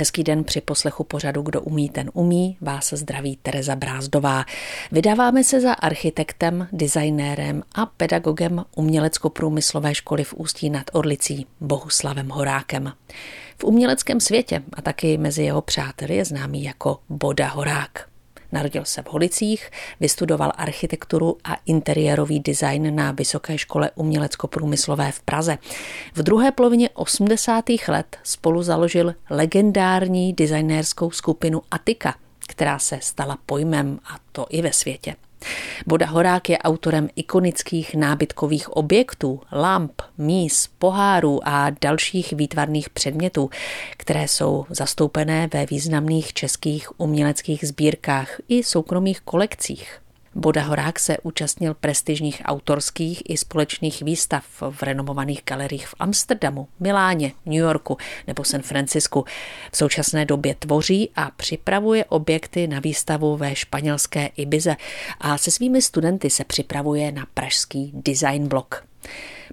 Hezký den při poslechu pořadu Kdo umí, ten umí. Vás zdraví Tereza Brázdová. Vydáváme se za architektem, designérem a pedagogem umělecko-průmyslové školy v Ústí nad Orlicí Bohuslavem Horákem. V uměleckém světě a taky mezi jeho přáteli je známý jako Boda Horák. Narodil se v Holicích, vystudoval architekturu a interiérový design na Vysoké škole umělecko-průmyslové v Praze. V druhé polovině 80. let spolu založil legendární designérskou skupinu Atika, která se stala pojmem a to i ve světě. Boda Horák je autorem ikonických nábytkových objektů, lamp, míz, pohárů a dalších výtvarných předmětů, které jsou zastoupené ve významných českých uměleckých sbírkách i soukromých kolekcích. Boda Horák se účastnil prestižních autorských i společných výstav v renomovaných galeriích v Amsterdamu, Miláně, New Yorku nebo San Francisku. V současné době tvoří a připravuje objekty na výstavu ve španělské Ibize a se svými studenty se připravuje na pražský design blok.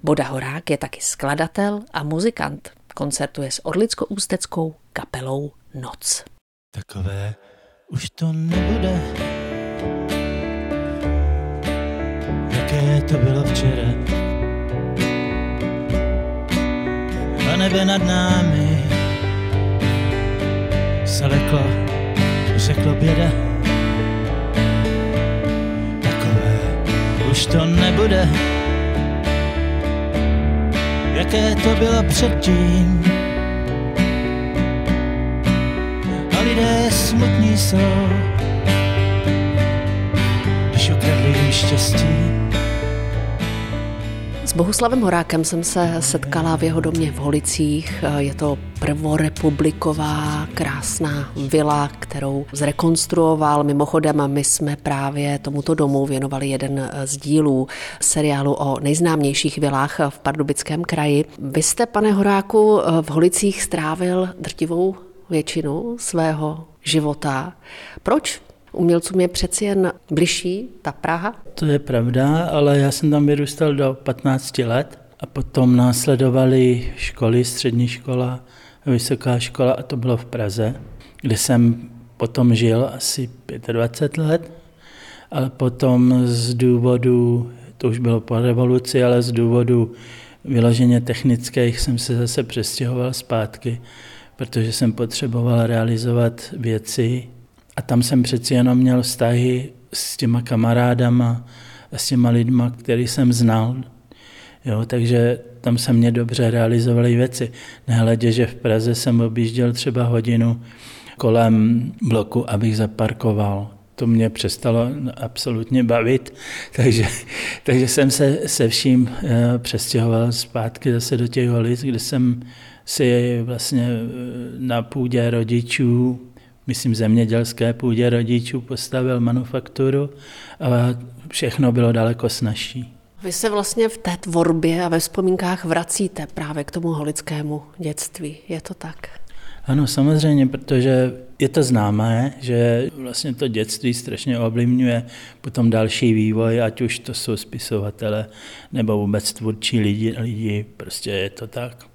Boda Horák je taky skladatel a muzikant. Koncertuje s Orlicko-Ústeckou kapelou Noc. Takové už to nebude to bylo včera. A nebe nad námi se leklo, řeklo běda. Takové už to nebude, jaké to bylo předtím. A lidé smutní jsou, když ukradli jim štěstí. S Bohuslavem Horákem jsem se setkala v jeho domě v Holicích. Je to prvorepubliková krásná vila, kterou zrekonstruoval. Mimochodem, my jsme právě tomuto domu věnovali jeden z dílů seriálu o nejznámějších vilách v Pardubickém kraji. Vy jste, pane Horáku, v Holicích strávil drtivou většinu svého života. Proč Umělcům je přeci jen bližší ta Praha? To je pravda, ale já jsem tam vyrůstal do 15 let a potom následovaly školy, střední škola, vysoká škola a to bylo v Praze, kde jsem potom žil asi 25 let, ale potom z důvodu, to už bylo po revoluci, ale z důvodu vyloženě technických jsem se zase přestěhoval zpátky, protože jsem potřeboval realizovat věci, a tam jsem přeci jenom měl vztahy s těma kamarádama a s těma lidma, který jsem znal. Jo, takže tam se mě dobře realizovaly věci. Nehledě, že v Praze jsem objížděl třeba hodinu kolem bloku, abych zaparkoval. To mě přestalo absolutně bavit, takže, takže jsem se se vším eh, přestěhoval zpátky zase do těch holic, kde jsem si vlastně eh, na půdě rodičů myslím, zemědělské půdě rodičů postavil manufakturu a všechno bylo daleko snažší. Vy se vlastně v té tvorbě a ve vzpomínkách vracíte právě k tomu holickému dětství. Je to tak? Ano, samozřejmě, protože je to známé, že vlastně to dětství strašně ovlivňuje potom další vývoj, ať už to jsou spisovatele nebo vůbec tvůrčí lidi, lidi prostě je to tak.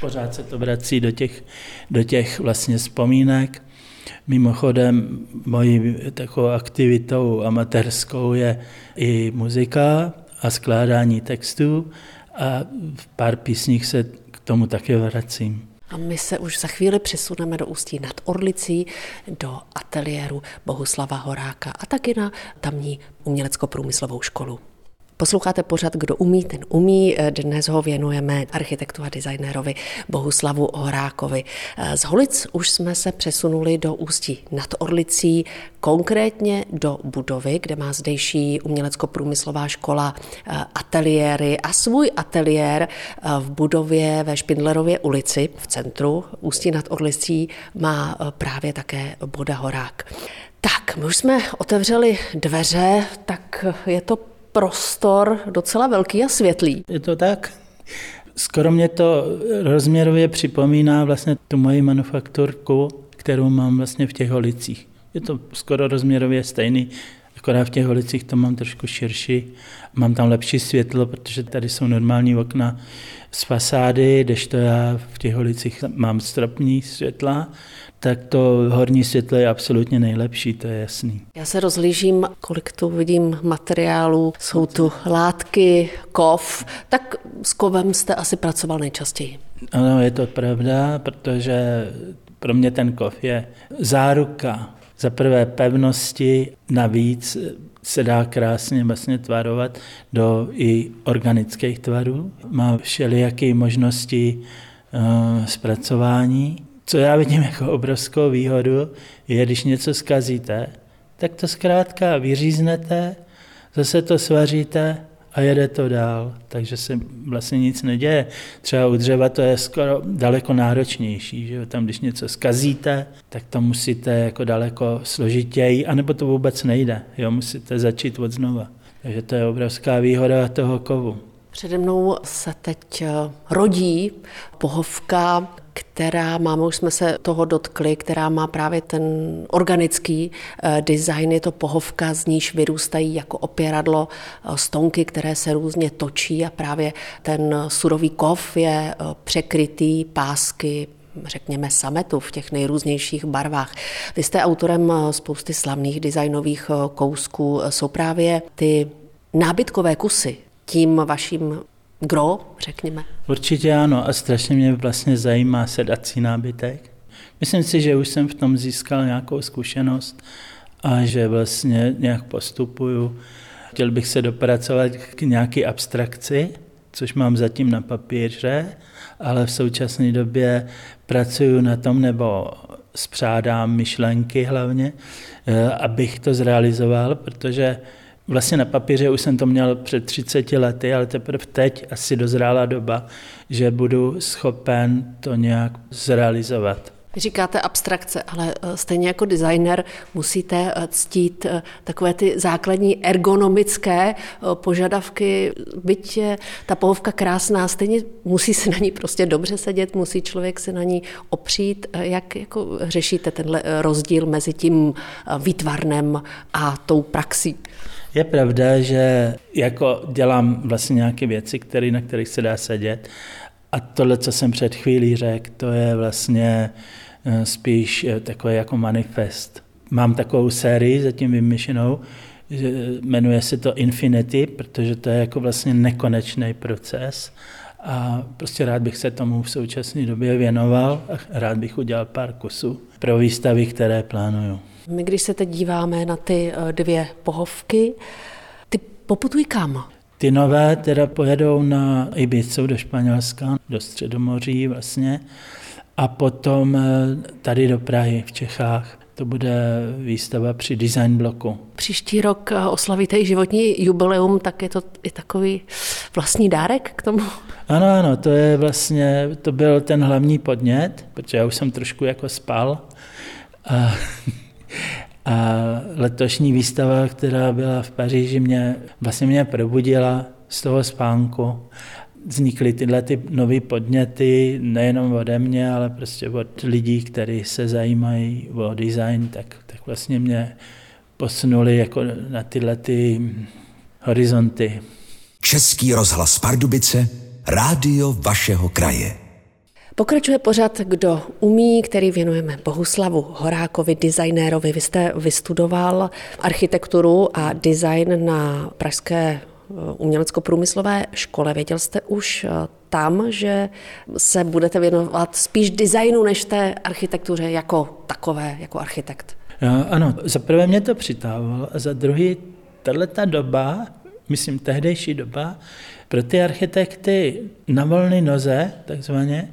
Pořád se to vrací do těch, do těch vlastně vzpomínek Mimochodem, mojí takovou aktivitou amatérskou je i muzika a skládání textů a v pár písních se k tomu také vracím. A my se už za chvíli přesuneme do Ústí nad Orlicí, do ateliéru Bohuslava Horáka a taky na tamní umělecko-průmyslovou školu. Posloucháte pořad Kdo umí, ten umí. Dnes ho věnujeme architektu a designérovi Bohuslavu Horákovi. Z Holic už jsme se přesunuli do Ústí nad Orlicí, konkrétně do budovy, kde má zdejší umělecko-průmyslová škola eh, ateliéry a svůj ateliér eh, v budově ve Špindlerově ulici v centru Ústí nad Orlicí má eh, právě také Boda Horák. Tak, my už jsme otevřeli dveře, tak je to prostor docela velký a světlý. Je to tak? Skoro mě to rozměrově připomíná vlastně tu moji manufakturku, kterou mám vlastně v těch holicích. Je to skoro rozměrově stejný, Akorát v těch holicích to mám trošku širší, mám tam lepší světlo, protože tady jsou normální okna z fasády, to já v těch holicích mám stropní světla, tak to horní světlo je absolutně nejlepší, to je jasný. Já se rozlížím, kolik tu vidím materiálů, jsou tu látky, kov, tak s kovem jste asi pracoval nejčastěji. Ano, je to pravda, protože pro mě ten kov je záruka za prvé pevnosti, navíc se dá krásně vlastně tvarovat do i organických tvarů. Má všelijaké možnosti uh, zpracování. Co já vidím jako obrovskou výhodu, je, když něco zkazíte, tak to zkrátka vyříznete, zase to svaříte a jede to dál, takže se vlastně nic neděje. Třeba u dřeva to je skoro daleko náročnější, že tam když něco skazíte, tak to musíte jako daleko složitěji, anebo to vůbec nejde, jo, musíte začít od znova. Takže to je obrovská výhoda toho kovu. Přede mnou se teď eh, rodí pohovka, která, máme, už jsme se toho dotkli, která má právě ten organický eh, design, je to pohovka, z níž vyrůstají jako opěradlo eh, stonky, které se různě točí a právě ten surový kov je překrytý pásky řekněme, sametu v těch nejrůznějších barvách. Vy jste autorem spousty slavných designových kousků. Jsou právě ty nábytkové kusy tím vaším gro, řekněme? Určitě ano a strašně mě vlastně zajímá sedací nábytek. Myslím si, že už jsem v tom získal nějakou zkušenost a že vlastně nějak postupuju. Chtěl bych se dopracovat k nějaké abstrakci, což mám zatím na papíře, ale v současné době pracuju na tom nebo spřádám myšlenky hlavně, eh, abych to zrealizoval, protože Vlastně na papíře už jsem to měl před 30 lety, ale teprve teď asi dozrála doba, že budu schopen to nějak zrealizovat. Vy říkáte abstrakce, ale eh, stejně jako designer musíte eh, ctít eh, takové ty základní ergonomické požadavky. Byť je ta pohovka krásná, stejně musí se na ní prostě dobře sedět, musí člověk se na ní opřít. Jak jako řešíte tenhle rozdíl mezi tím výtvarnem a tou praxí? Je pravda, že jako dělám vlastně nějaké věci, které, na kterých se dá sedět. A tohle, co jsem před chvílí řekl, to je vlastně eh, spíš eh, takový jako manifest. Mám takovou sérii zatím vymyšlenou, jmenuje se to Infinity, protože to je jako vlastně nekonečný proces a prostě rád bych se tomu v současné době věnoval a rád bych udělal pár kusů pro výstavy, které plánuju. My, když se teď díváme na ty eh, dvě pohovky, ty poputují kam? Ty nové teda pojedou na Ibizu do Španělska, do Středomoří vlastně, a potom eh, tady do Prahy v Čechách. To bude výstava při design bloku. Příští rok eh, oslavíte i životní jubileum, tak je to i takový vlastní dárek k tomu? Ano, ano, to je vlastně, to byl ten hlavní podnět, protože já už jsem trošku jako spal. A a letošní výstava, která byla v Paříži, mě vlastně mě probudila z toho spánku. Vznikly tyhle ty nové podněty nejenom ode mě, ale prostě od lidí, kteří se zajímají o design, tak, tak vlastně mě posunuli jako na tyhle ty horizonty. Český rozhlas Pardubice, rádio vašeho kraje. Pokračuje pořad Kdo umí, který věnujeme Bohuslavu Horákovi, designérovi. Vy jste vystudoval architekturu a design na Pražské eh, umělecko-průmyslové škole. Věděl jste už eh, tam, že se budete věnovat spíš designu než té architektuře jako takové, jako architekt? Já, ano, za prvé mě to přitávalo a za druhý tato doba, myslím tehdejší doba, pro ty architekty na volné noze, takzvaně,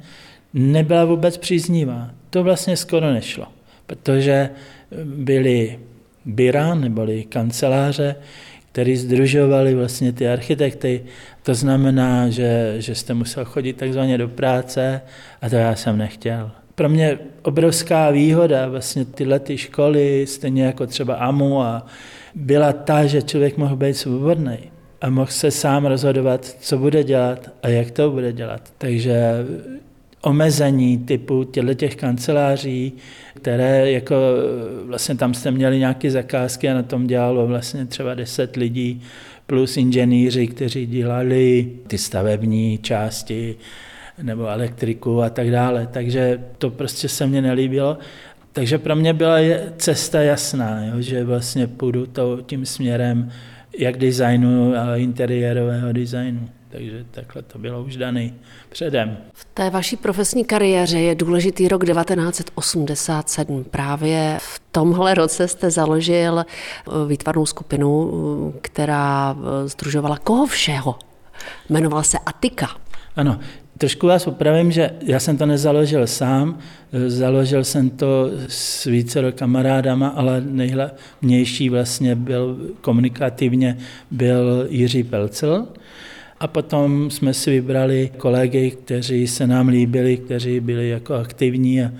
nebyla vůbec příznivá. To vlastně skoro nešlo, protože byly byra neboli kanceláře, které združovaly vlastně ty architekty. To znamená, že, že jste musel chodit takzvaně do práce a to já jsem nechtěl. Pro mě obrovská výhoda vlastně tyhle ty školy, stejně jako třeba AMU, a byla ta, že člověk mohl být svobodný a mohl se sám rozhodovat, co bude dělat a jak to bude dělat. Takže omezení typu těch kanceláří, které jako vlastně tam jste měli nějaké zakázky a na tom dělalo vlastně třeba 10 lidí plus inženýři, kteří dělali ty stavební části nebo elektriku a tak dále. Takže to prostě se mně nelíbilo. Takže pro mě byla cesta jasná, jo, že vlastně půjdu to, tím směrem jak designu a interiérového designu. Takže takhle to bylo už daný předem. V té vaší profesní kariéře je důležitý rok 1987. Právě v tomhle roce jste založil eh, výtvarnou skupinu, eh, která združovala koho všeho. Jmenovala se Atika. Ano, Trošku vás opravím, že já jsem to nezaložil sám, založil jsem to s více kamarádama, ale nejhlavnější vlastně byl komunikativně byl Jiří Pelcel. A potom jsme si vybrali kolegy, kteří se nám líbili, kteří byli jako aktivní a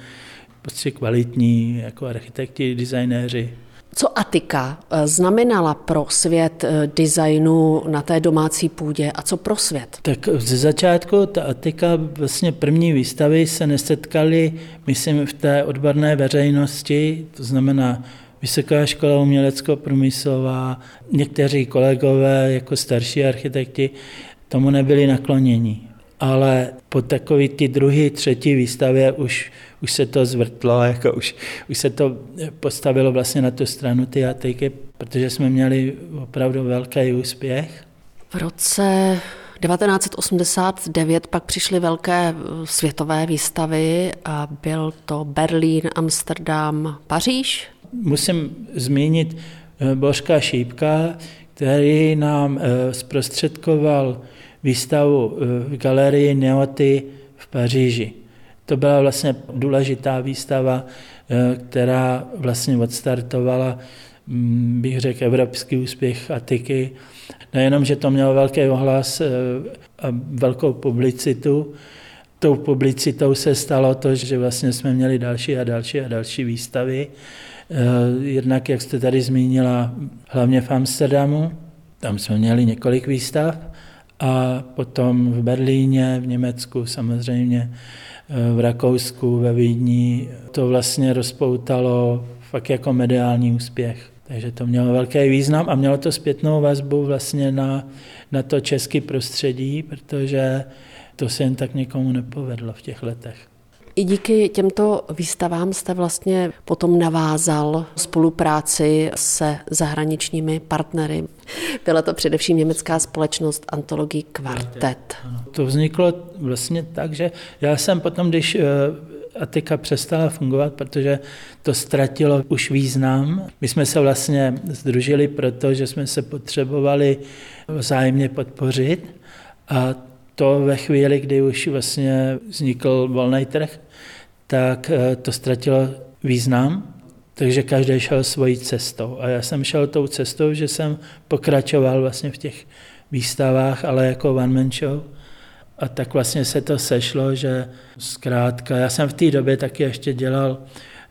prostě kvalitní jako architekti, designéři. Co Atika eh, znamenala pro svět eh, designu na té domácí půdě a co pro svět? Tak ze začátku ta Atika, vlastně první výstavy se nesetkaly, myslím, v té odborné veřejnosti, to znamená Vysoká škola umělecko-průmyslová, někteří kolegové jako starší architekti tomu nebyli nakloněni ale po takový ty druhý, třetí výstavě už, už se to zvrtlo, jako už, už se to postavilo vlastně na tu stranu ty atiky, protože jsme měli opravdu velký úspěch. V roce 1989 pak přišly velké světové výstavy a byl to Berlín, Amsterdam, Paříž. Musím zmínit eh, Božka Šípka, který nám eh, zprostředkoval výstavu v galerii Neoty v Paříži. To byla vlastně důležitá výstava, eh, která vlastně odstartovala, mm, bych řekl, evropský úspěch Atiky. Nejenom, že to mělo velký ohlas eh, a velkou publicitu, tou publicitou se stalo to, že vlastně jsme měli další a další a další výstavy. Eh, jednak, jak jste tady zmínila, hlavně v Amsterdamu, tam jsme měli několik výstav a potom v Berlíně, v Německu samozřejmě, eh, v Rakousku, ve Vídni. To vlastně rozpoutalo fakt jako mediální úspěch. Takže to mělo velký význam a mělo to zpětnou vazbu vlastně na, na to české prostředí, protože to se jen tak někomu nepovedlo v těch letech. I díky těmto výstavám jste vlastně potom navázal spolupráci se zahraničními partnery. Byla to především německá společnost antologii Quartet. To vzniklo vlastně tak, že já jsem potom, když eh, Atika přestala fungovat, protože to ztratilo už význam. My jsme se vlastně združili proto, že jsme se potřebovali vzájemně podpořit a to ve chvíli, kdy už vlastně vznikl volný trh, tak eh, to ztratilo význam, takže každý šel svojí cestou. A já jsem šel tou cestou, že jsem pokračoval vlastně v těch výstavách, ale jako one man show. A tak vlastně se to sešlo, že zkrátka, já jsem v té době taky ještě dělal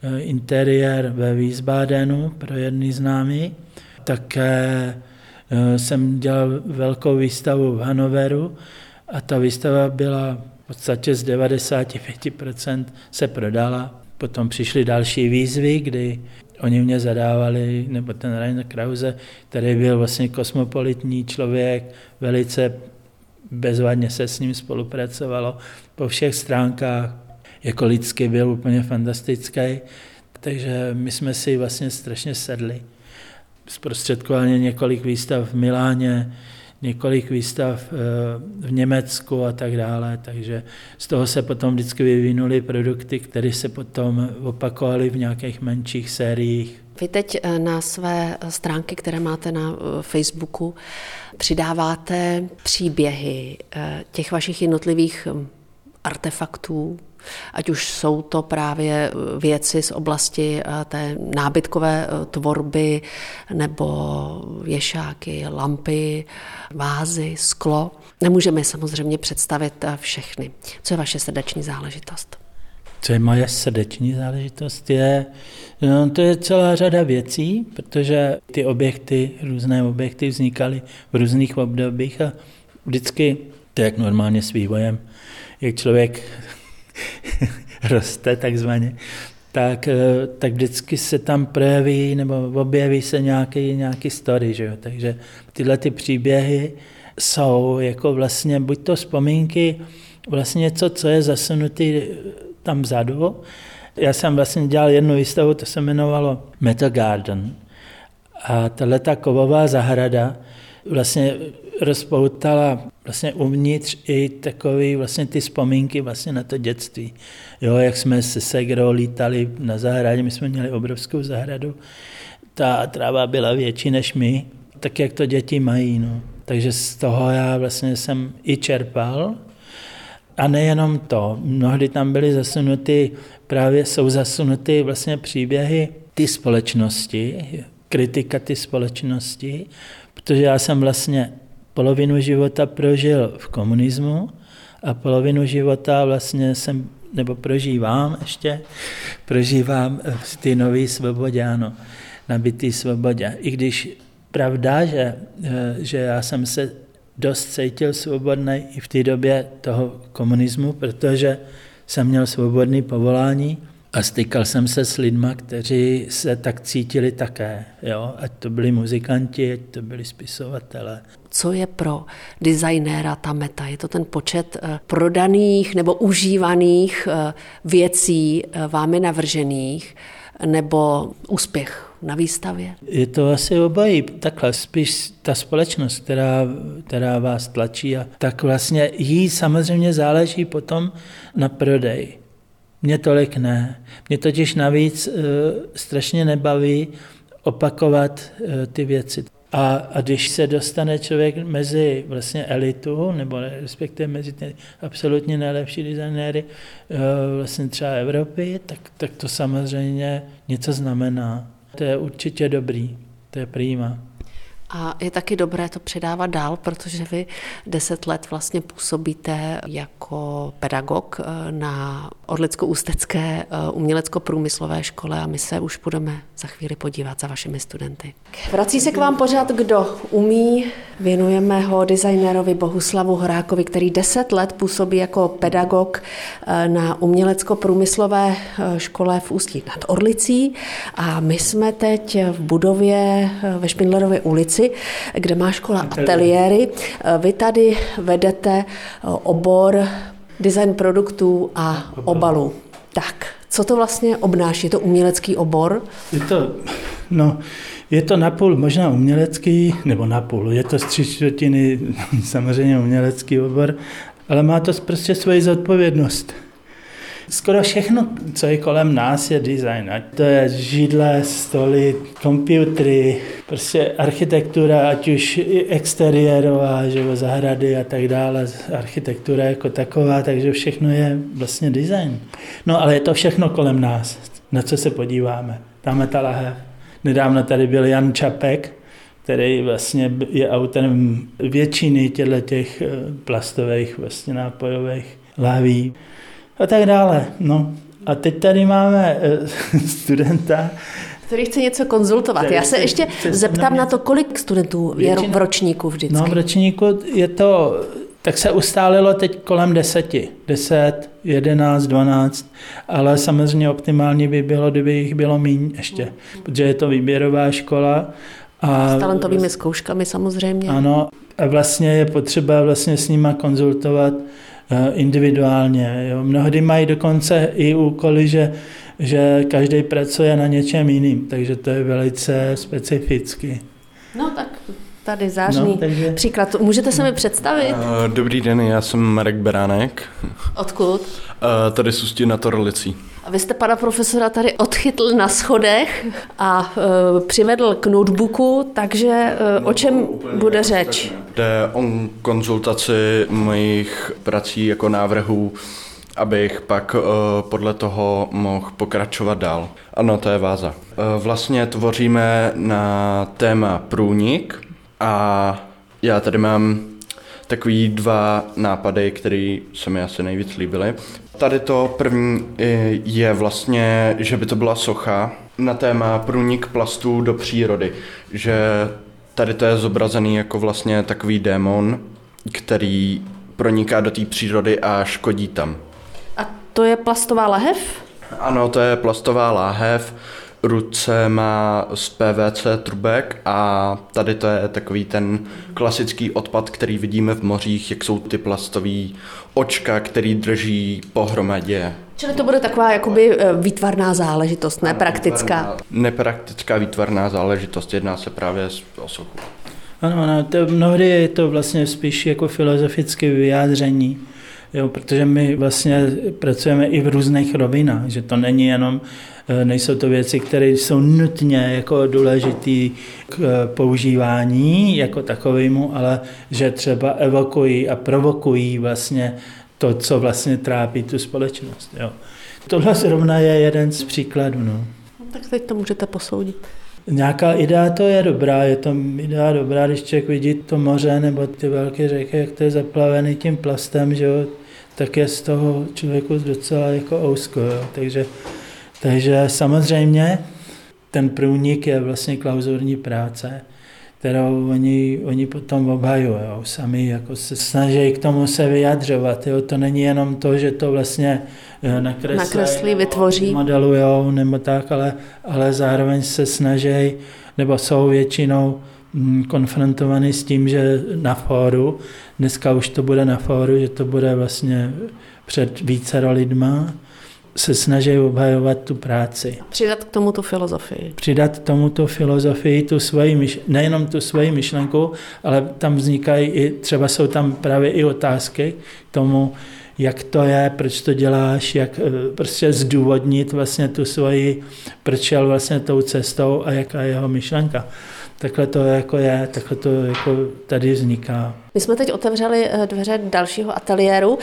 eh, interiér ve Wiesbadenu pro jedný známý. Také eh, jsem dělal velkou výstavu v Hanoveru a ta výstava byla podstatě z 95% se prodala. Potom přišly další výzvy, kdy oni mě zadávali, nebo ten Rainer Krause, který byl vlastně kosmopolitní člověk, velice bezvadně se s ním spolupracovalo po všech stránkách, jako lidsky byl úplně fantastický, takže my jsme si vlastně strašně sedli. Zprostředkovali několik výstav v Miláně, několik výstav eh, v Německu a tak dále, takže z toho se potom vždycky vyvinuly produkty, které se potom opakovaly v nějakých menších sériích. Vy teď eh, na své stránky, které máte na eh, Facebooku, přidáváte příběhy těch vašich jednotlivých hm, artefaktů, ať už jsou to právě věci z oblasti eh, té nábytkové eh, tvorby nebo věšáky, lampy, vázy, sklo. Nemůžeme samozřejmě představit eh, všechny. Co je vaše srdeční záležitost? Co je moje srdeční záležitost je, no, to je celá řada věcí, protože ty objekty, různé objekty vznikaly v různých obdobích a vždycky to je jak normálně s vývojem. Jak člověk roste takzvaně, tak, eh, tak vždycky se tam projeví nebo objeví se nějaký, nějaký story. Že jo? Takže tyhle ty příběhy jsou jako vlastně buď to vzpomínky, vlastně něco, co je zasunutý tam vzadu. Já jsem vlastně dělal jednu výstavu, to se jmenovalo Metal Garden. A tahle kovová zahrada vlastně rozpoutala vlastně uvnitř i takový vlastně ty vzpomínky vlastně na to dětství. Jo, jak jsme se Segrou lítali na zahradě, my jsme měli obrovskou zahradu, ta tráva byla větší než my, tak jak to děti mají. No. Takže z toho já vlastně jsem i čerpal. A nejenom to, mnohdy tam byly zasunuty, právě jsou zasunuty vlastně příběhy ty společnosti, kritika ty společnosti, protože já jsem vlastně polovinu života prožil v komunismu a polovinu života vlastně jsem, nebo prožívám ještě, prožívám v té nové svobodě, ano, nabitý svobodě. I když pravda, že, že já jsem se dost cítil svobodný i v té době toho komunismu, protože jsem měl svobodný povolání, a stykal jsem se s lidmi, kteří se tak cítili také. Jo? Ať to byli muzikanti, ať to byli spisovatelé. Co je pro designéra ta meta? Je to ten počet eh, prodaných nebo užívaných eh, věcí eh, vámi navržených nebo úspěch na výstavě? Je to asi obojí. Takhle spíš ta společnost, která, která vás tlačí, a tak vlastně jí samozřejmě záleží potom na prodej. Mně tolik ne. Mě totiž navíc uh, strašně nebaví opakovat uh, ty věci. A, a když se dostane člověk mezi vlastně elitu, nebo respektive mezi ty absolutně nejlepší designéry uh, vlastně třeba Evropy, tak, tak to samozřejmě něco znamená. To je určitě dobrý, to je prýma. A je taky dobré to předávat dál, protože vy deset let vlastně působíte jako pedagog eh, na Orlicko-Ústecké eh, umělecko-průmyslové škole a my se už budeme za chvíli podívat za vašimi studenty. Vrací se k vám pořád, kdo umí. Věnujeme ho designérovi Bohuslavu Horákovi, který deset let působí jako pedagog eh, na umělecko-průmyslové škole v Ústí nad Orlicí a my jsme teď v budově ve Špindlerově ulici kde má škola ateliéry. Vy tady vedete eh, obor design produktů a obalů. Tak, co to vlastně obnáší? Je to umělecký obor? Je to, no, je to napůl možná umělecký, nebo napůl, je to z tři čtvrtiny samozřejmě umělecký obor, ale má to prostě svoji zodpovědnost. Skoro všechno, co je kolem nás, je design. Ať to je židle, stoly, komputery, prostě architektura, ať už exteriérová, že zahrady a tak dále, architektura jako taková, takže všechno je vlastně design. No ale je to všechno kolem nás, na co se podíváme. Tam ta lahev. Nedávno tady byl Jan Čapek, který vlastně je autorem většiny těchto těch eh, plastových vlastně nápojových lahví a tak dále. No. A teď tady máme eh, studenta, který chce něco konzultovat. Já se ještě zeptám na to, kolik studentů je v ročníku vždycky. No v ročníku je to, tak se ustálilo teď kolem deseti. Deset, jedenáct, dvanáct, ale samozřejmě optimální by bylo, kdyby jich bylo méně ještě, protože je to výběrová škola. A s talentovými zkouškami samozřejmě. Ano, a vlastně je potřeba vlastně s nima konzultovat Eh, individuálně. Jo. Mnohdy mají dokonce i úkoly, že, že každý pracuje na něčem jiným, takže to je velice specificky. No tak tady zářný no, takže... příklad. Můžete se mi představit? Uh, dobrý den, já jsem Marek Beránek. Odkud? Uh, tady z Ústí na Torlicí. A vy jste pana profesora tady odchytl na schodech a uh, přivedl k notebooku, takže uh, no, o čem bude řeč? Jde o konzultaci mojich prací jako návrhů, abych pak uh, podle toho mohl pokračovat dál. Ano, to je váza. Uh, vlastně tvoříme na téma průnik a já tady mám takový dva nápady, které se mi asi nejvíc líbily. Tady to první je vlastně, že by to byla socha na téma průnik plastů do přírody. Že tady to je zobrazený jako vlastně takový démon, který proniká do té přírody a škodí tam to je plastová lahev? Ano, to je plastová láhev. Ruce má z PVC trubek a tady to je takový ten klasický odpad, který vidíme v mořích, jak jsou ty plastové očka, který drží pohromadě. Čili to bude taková jakoby eh, výtvarná záležitost, ne praktická. Nepraktická výtvarná záležitost, jedná se právě o sochu. Ano, ano, to mnohdy je to vlastně spíš jako filozofické vyjádření, jo, protože my vlastně pracujeme i v různých rovinách, že to není jenom, eh, nejsou to věci, které jsou nutně jako důležitý k eh, používání jako takovému, ale že třeba evokují a provokují vlastně to, co vlastně trápí tu společnost. Jo. Tohle zrovna je jeden z příkladů. No. Tak teď to můžete posoudit. Nějaká idea to je dobrá, je to idea dobrá, když člověk vidí to moře nebo ty velké řeky, jak to je zaplavený tím plastem, že jo, tak je z toho člověku docela jako ousko, jo. Takže, takže samozřejmě ten průnik je vlastně klauzurní práce, kterou oni, oni potom obhajují, sami jako se snaží k tomu se vyjadřovat. Jo. To není jenom to, že to vlastně eh, nakreslí, nakreslí vytvoří. modelujou nebo tak, ale, ale zároveň se snaží, nebo jsou většinou mm, konfrontovaný s tím, že na fóru, dneska už to bude na fóru, že to bude vlastně před více lidma, se snaží obhajovat tu práci. Přidat k tomu tu filozofii. Přidat tomu tu filozofii, tu svoji myš- nejenom tu svoji myšlenku, ale tam vznikají i, třeba jsou tam právě i otázky k tomu, jak to je, proč to děláš, jak eh, prostě zdůvodnit vlastně tu svoji, proč šel vlastně tou cestou a jaká je jeho myšlenka. Takhle to jako je, takhle to jako tady vzniká. My jsme teď otevřeli eh, dveře dalšího ateliéru,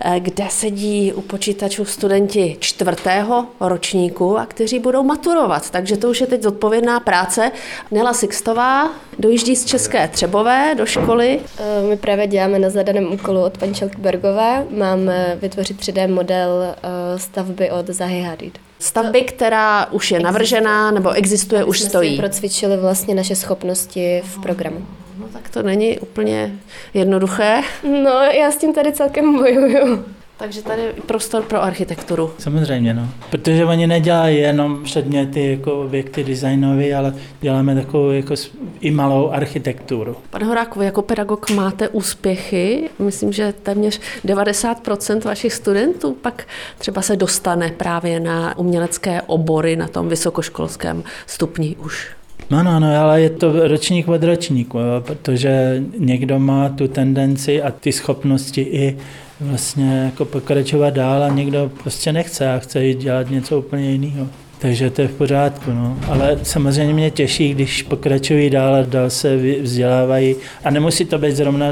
eh, kde sedí u počítačů studenti čtvrtého ročníku a kteří budou maturovat. Takže to už je teď zodpovědná práce. Nela Sixtová dojíždí z České Třebové do školy. Eh, my právě děláme na zadaném úkolu od paní Bergové. Máme vytvořit 3D model stavby od Zahy Hadid. Stavby, která už je navržená nebo existuje, už stojí. Jsme procvičili vlastně naše schopnosti v programu. No tak to není úplně jednoduché. No, já s tím tady celkem bojuju. Takže tady je prostor pro architekturu. Samozřejmě, no. Protože oni nedělají jenom předměty jako objekty designové, ale děláme takovou jako i malou architekturu. Pane Horáku, jako pedagog máte úspěchy. Myslím, že téměř 90% vašich studentů pak třeba se dostane právě na umělecké obory na tom vysokoškolském stupni už. No, no, no, ale je to ročník od ročníku, jo, protože někdo má tu tendenci a ty schopnosti i vlastně jako pokračovat dál a někdo prostě nechce a chce jít dělat něco úplně jiného. Takže to je v pořádku, no. Ale samozřejmě mě těší, když pokračují dál a dál se vzdělávají. A nemusí to být zrovna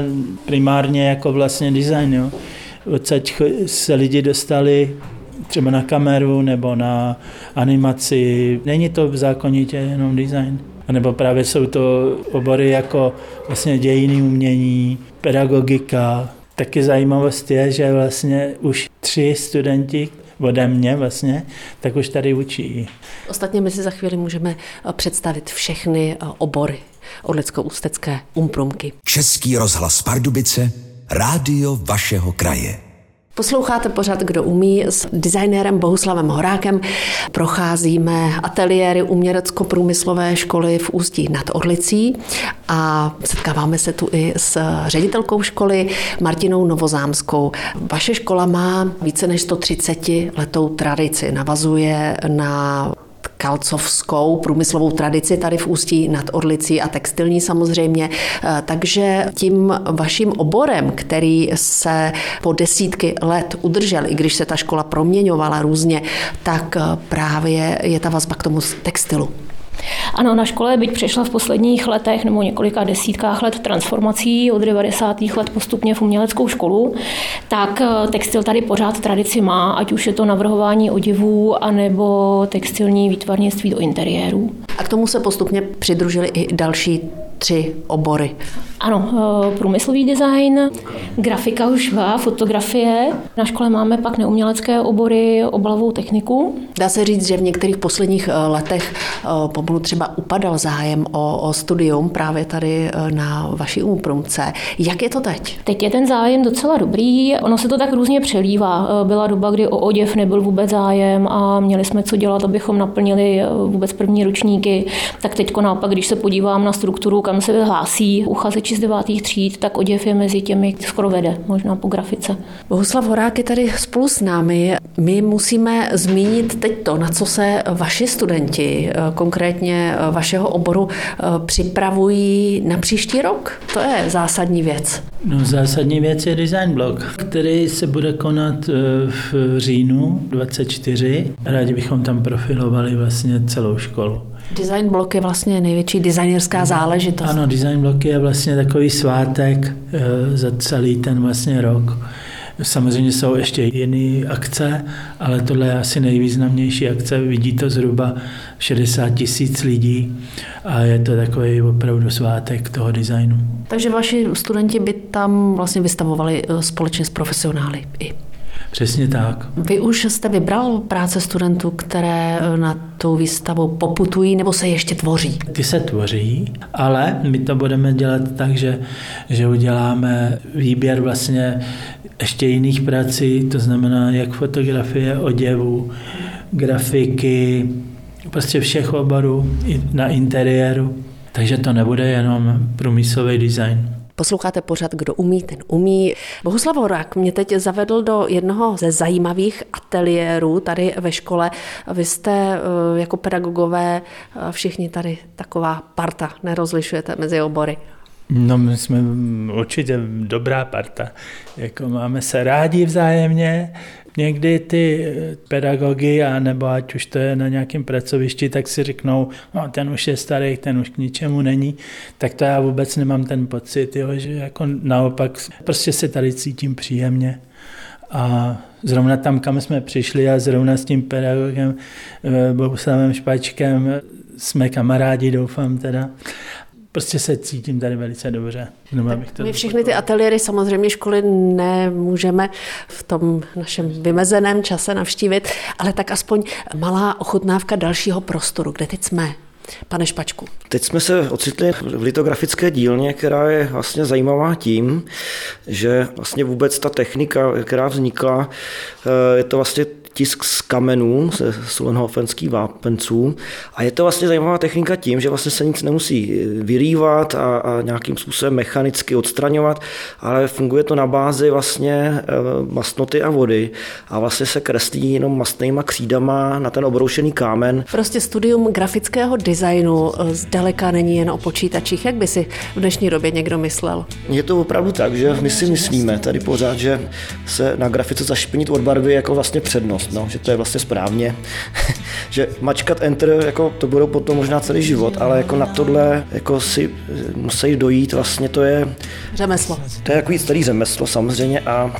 primárně jako vlastně design, jo. Odsaď se lidi dostali třeba na kameru nebo na animaci. Není to v zákonitě jenom design. A nebo právě jsou to obory jako vlastně dějiny umění, pedagogika, Taky zajímavost je, že vlastně už tři studenti ode mě vlastně, tak už tady učí. Ostatně my si za chvíli můžeme eh, představit všechny eh, obory Orlicko-Ústecké umprumky. Český rozhlas Pardubice, rádio vašeho kraje. Posloucháte pořád, kdo umí, s designérem Bohuslavem Horákem. Procházíme ateliéry umělecko-průmyslové školy v Ústí nad Orlicí a setkáváme se tu i s ředitelkou školy Martinou Novozámskou. Vaše škola má více než 130 letou tradici, navazuje na kalcovskou průmyslovou tradici tady v Ústí nad Orlicí a textilní samozřejmě. Eh, takže tím vaším oborem, který se po desítky let udržel, i když se ta škola proměňovala různě, tak eh, právě je ta vazba k tomu textilu. Ano, na škole, byť přešla v posledních letech nebo několika desítkách let transformací od 90. let postupně v uměleckou školu, tak eh, textil tady pořád tradici má, ať už je to navrhování odivů, anebo textilní výtvarnictví do interiérů. A k tomu se postupně přidružily i další tři obory. Ano, eh, průmyslový design, grafika už má, fotografie. Na škole máme pak neumělecké obory, obalovou techniku. Dá se říct, že v některých posledních eh, letech eh, pomalu třeba upadal zájem o, o studium právě tady na vaší úprumce. Jak je to teď? Teď je ten zájem docela dobrý. Ono se to tak různě přelívá. Byla doba, kdy o oděv nebyl vůbec zájem a měli jsme co dělat, abychom naplnili vůbec první ročníky. Tak teď naopak, když se podívám na strukturu, kam se hlásí uchazeči z devátých tříd, tak oděv je mezi těmi skoro vede, možná po grafice. Bohuslav Horák je tady spolu s námi. My musíme zmínit teď to, na co se vaši studenti, konkrétně vašeho oboru, připravují na příští rok. To je zásadní věc. No, zásadní věc je design blog, který se bude konat eh, v říjnu 24. Rádi bychom tam profilovali vlastně celou školu. Design blok je vlastně největší designerská záležitost. Ano, design blok je vlastně takový svátek eh, za celý ten vlastně rok. Samozřejmě jsou ještě jiné akce, ale tohle je asi nejvýznamnější akce. Vidí to zhruba 60 tisíc lidí a je to takový opravdu svátek toho designu. Takže vaši studenti by tam vlastně vystavovali eh, společně s profesionály i Přesně tak. Vy už jste vybral práce studentů, které eh, na tu výstavu poputují nebo se ještě tvoří? Ty se tvoří, ale my to budeme dělat tak, že, že uděláme výběr vlastně ještě jiných prací, to znamená jak fotografie, oděvu, grafiky, prostě všech oborů na interiéru. Takže to nebude jenom průmyslový design. Posloucháte pořád, kdo umí, ten umí. Bohuslav Horák mě teď zavedl do jednoho ze zajímavých ateliérů tady ve škole. Vy jste eh, jako pedagogové eh, všichni tady taková parta, nerozlišujete mezi obory. No my jsme určitě dobrá parta. Jako máme se rádi vzájemně, někdy ty pedagogy, a nebo ať už to je na nějakém pracovišti, tak si řeknou, no ten už je starý, ten už k ničemu není, tak to já vůbec nemám ten pocit, jo, že jako naopak prostě se tady cítím příjemně. A zrovna tam, kam jsme přišli a zrovna s tím pedagogem eh, Bohuslavem Špačkem jsme kamarádi, doufám teda prostě se cítím tady velice dobře. bych to My všechny ty ateliéry samozřejmě školy nemůžeme v tom našem vymezeném čase navštívit, ale tak aspoň malá ochutnávka dalšího prostoru, kde teď jsme. Pane Špačku. Teď jsme se ocitli v litografické dílně, která je vlastně zajímavá tím, že vlastně vůbec ta technika, která vznikla, eh, je to vlastně tisk z kamenů, ze sulenhofenských vápenců. A je to vlastně zajímavá technika tím, že vlastně se nic nemusí vyrývat a, a nějakým způsobem mechanicky odstraňovat, ale funguje to na bázi vlastně e, mastnoty a vody a vlastně se kreslí jenom mastnýma křídama na ten obroušený kámen. Prostě studium grafického designu e, zdaleka není jen o počítačích, jak by si v dnešní době někdo myslel? Je to opravdu tak, že my si myslíme tady pořád, že se na grafice zašpinit od barvy jako vlastně přednost zkušenost, no, že to je vlastně správně, že mačkat enter, jako to budou potom možná celý život, ale jako na tohle jako si musí dojít, vlastně to je... Řemeslo. To je takový starý řemeslo samozřejmě a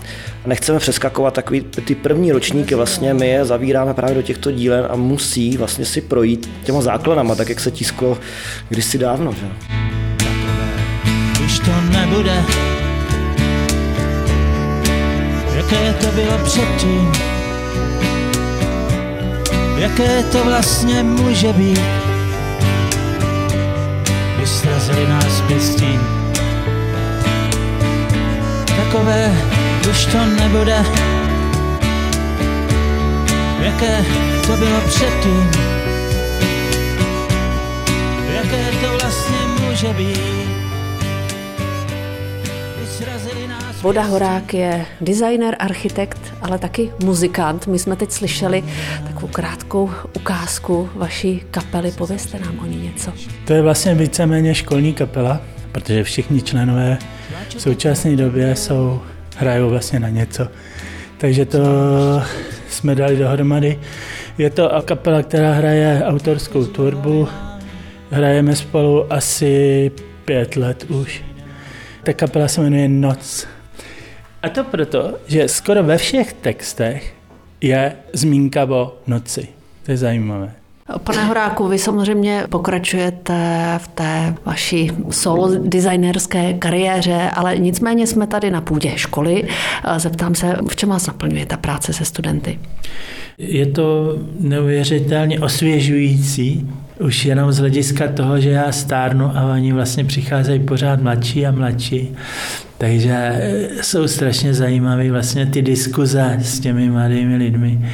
nechceme přeskakovat takový ty první ročníky, vlastně my je zavíráme právě do těchto dílen a musí vlastně si projít těma základama, tak jak se tisklo kdysi dávno. Že? Už to nebude, jaké to bylo předtím, jaké to vlastně může být. Vystrazili nás pěstí, takové už to nebude, jaké to bylo předtím, jaké to vlastně může být. Voda Horák je designer, architekt, ale taky muzikant. My jsme teď slyšeli takovou krátkou ukázku vaší kapely. Povězte nám o ní něco. To je vlastně víceméně školní kapela, protože všichni členové v současné době jsou, hrajou vlastně na něco. Takže to jsme dali dohromady. Je to kapela, která hraje autorskou tvorbu. Hrajeme spolu asi pět let už. Ta kapela se jmenuje Noc. A to proto, že skoro ve všech textech je zmínka o noci. To je zajímavé. Pane Horáku, vy samozřejmě pokračujete v té vaší solo designerské kariéře, ale nicméně jsme tady na půdě školy. Zeptám se, v čem vás naplňuje ta práce se studenty? Je to neuvěřitelně osvěžující, už jenom z hlediska toho, že já stárnu a oni vlastně přicházejí pořád mladší a mladší. Takže eh, jsou strašně zajímavé vlastně ty diskuze s těmi mladými lidmi.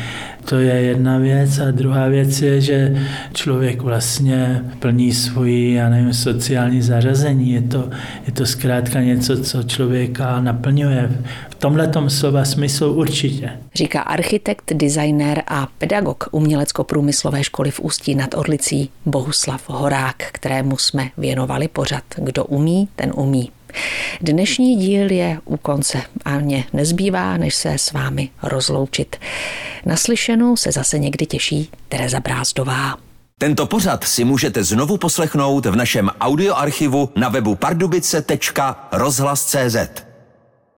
To je jedna věc. A druhá věc je, že člověk vlastně plní svoji, já nevím, sociální zařazení. Je to, je to zkrátka něco, co člověka naplňuje. V tomhle slova smyslu určitě. Říká architekt, designér a pedagog umělecko-průmyslové školy v Ústí nad Orlicí Bohuslav Horák, kterému jsme věnovali pořad Kdo umí, ten umí. Dnešní díl je u konce a mě nezbývá, než se s vámi rozloučit. Naslyšenou se zase někdy těší Tereza Brázdová. Tento pořad si můžete znovu poslechnout v našem audioarchivu na webu pardubice.rozhlas.cz.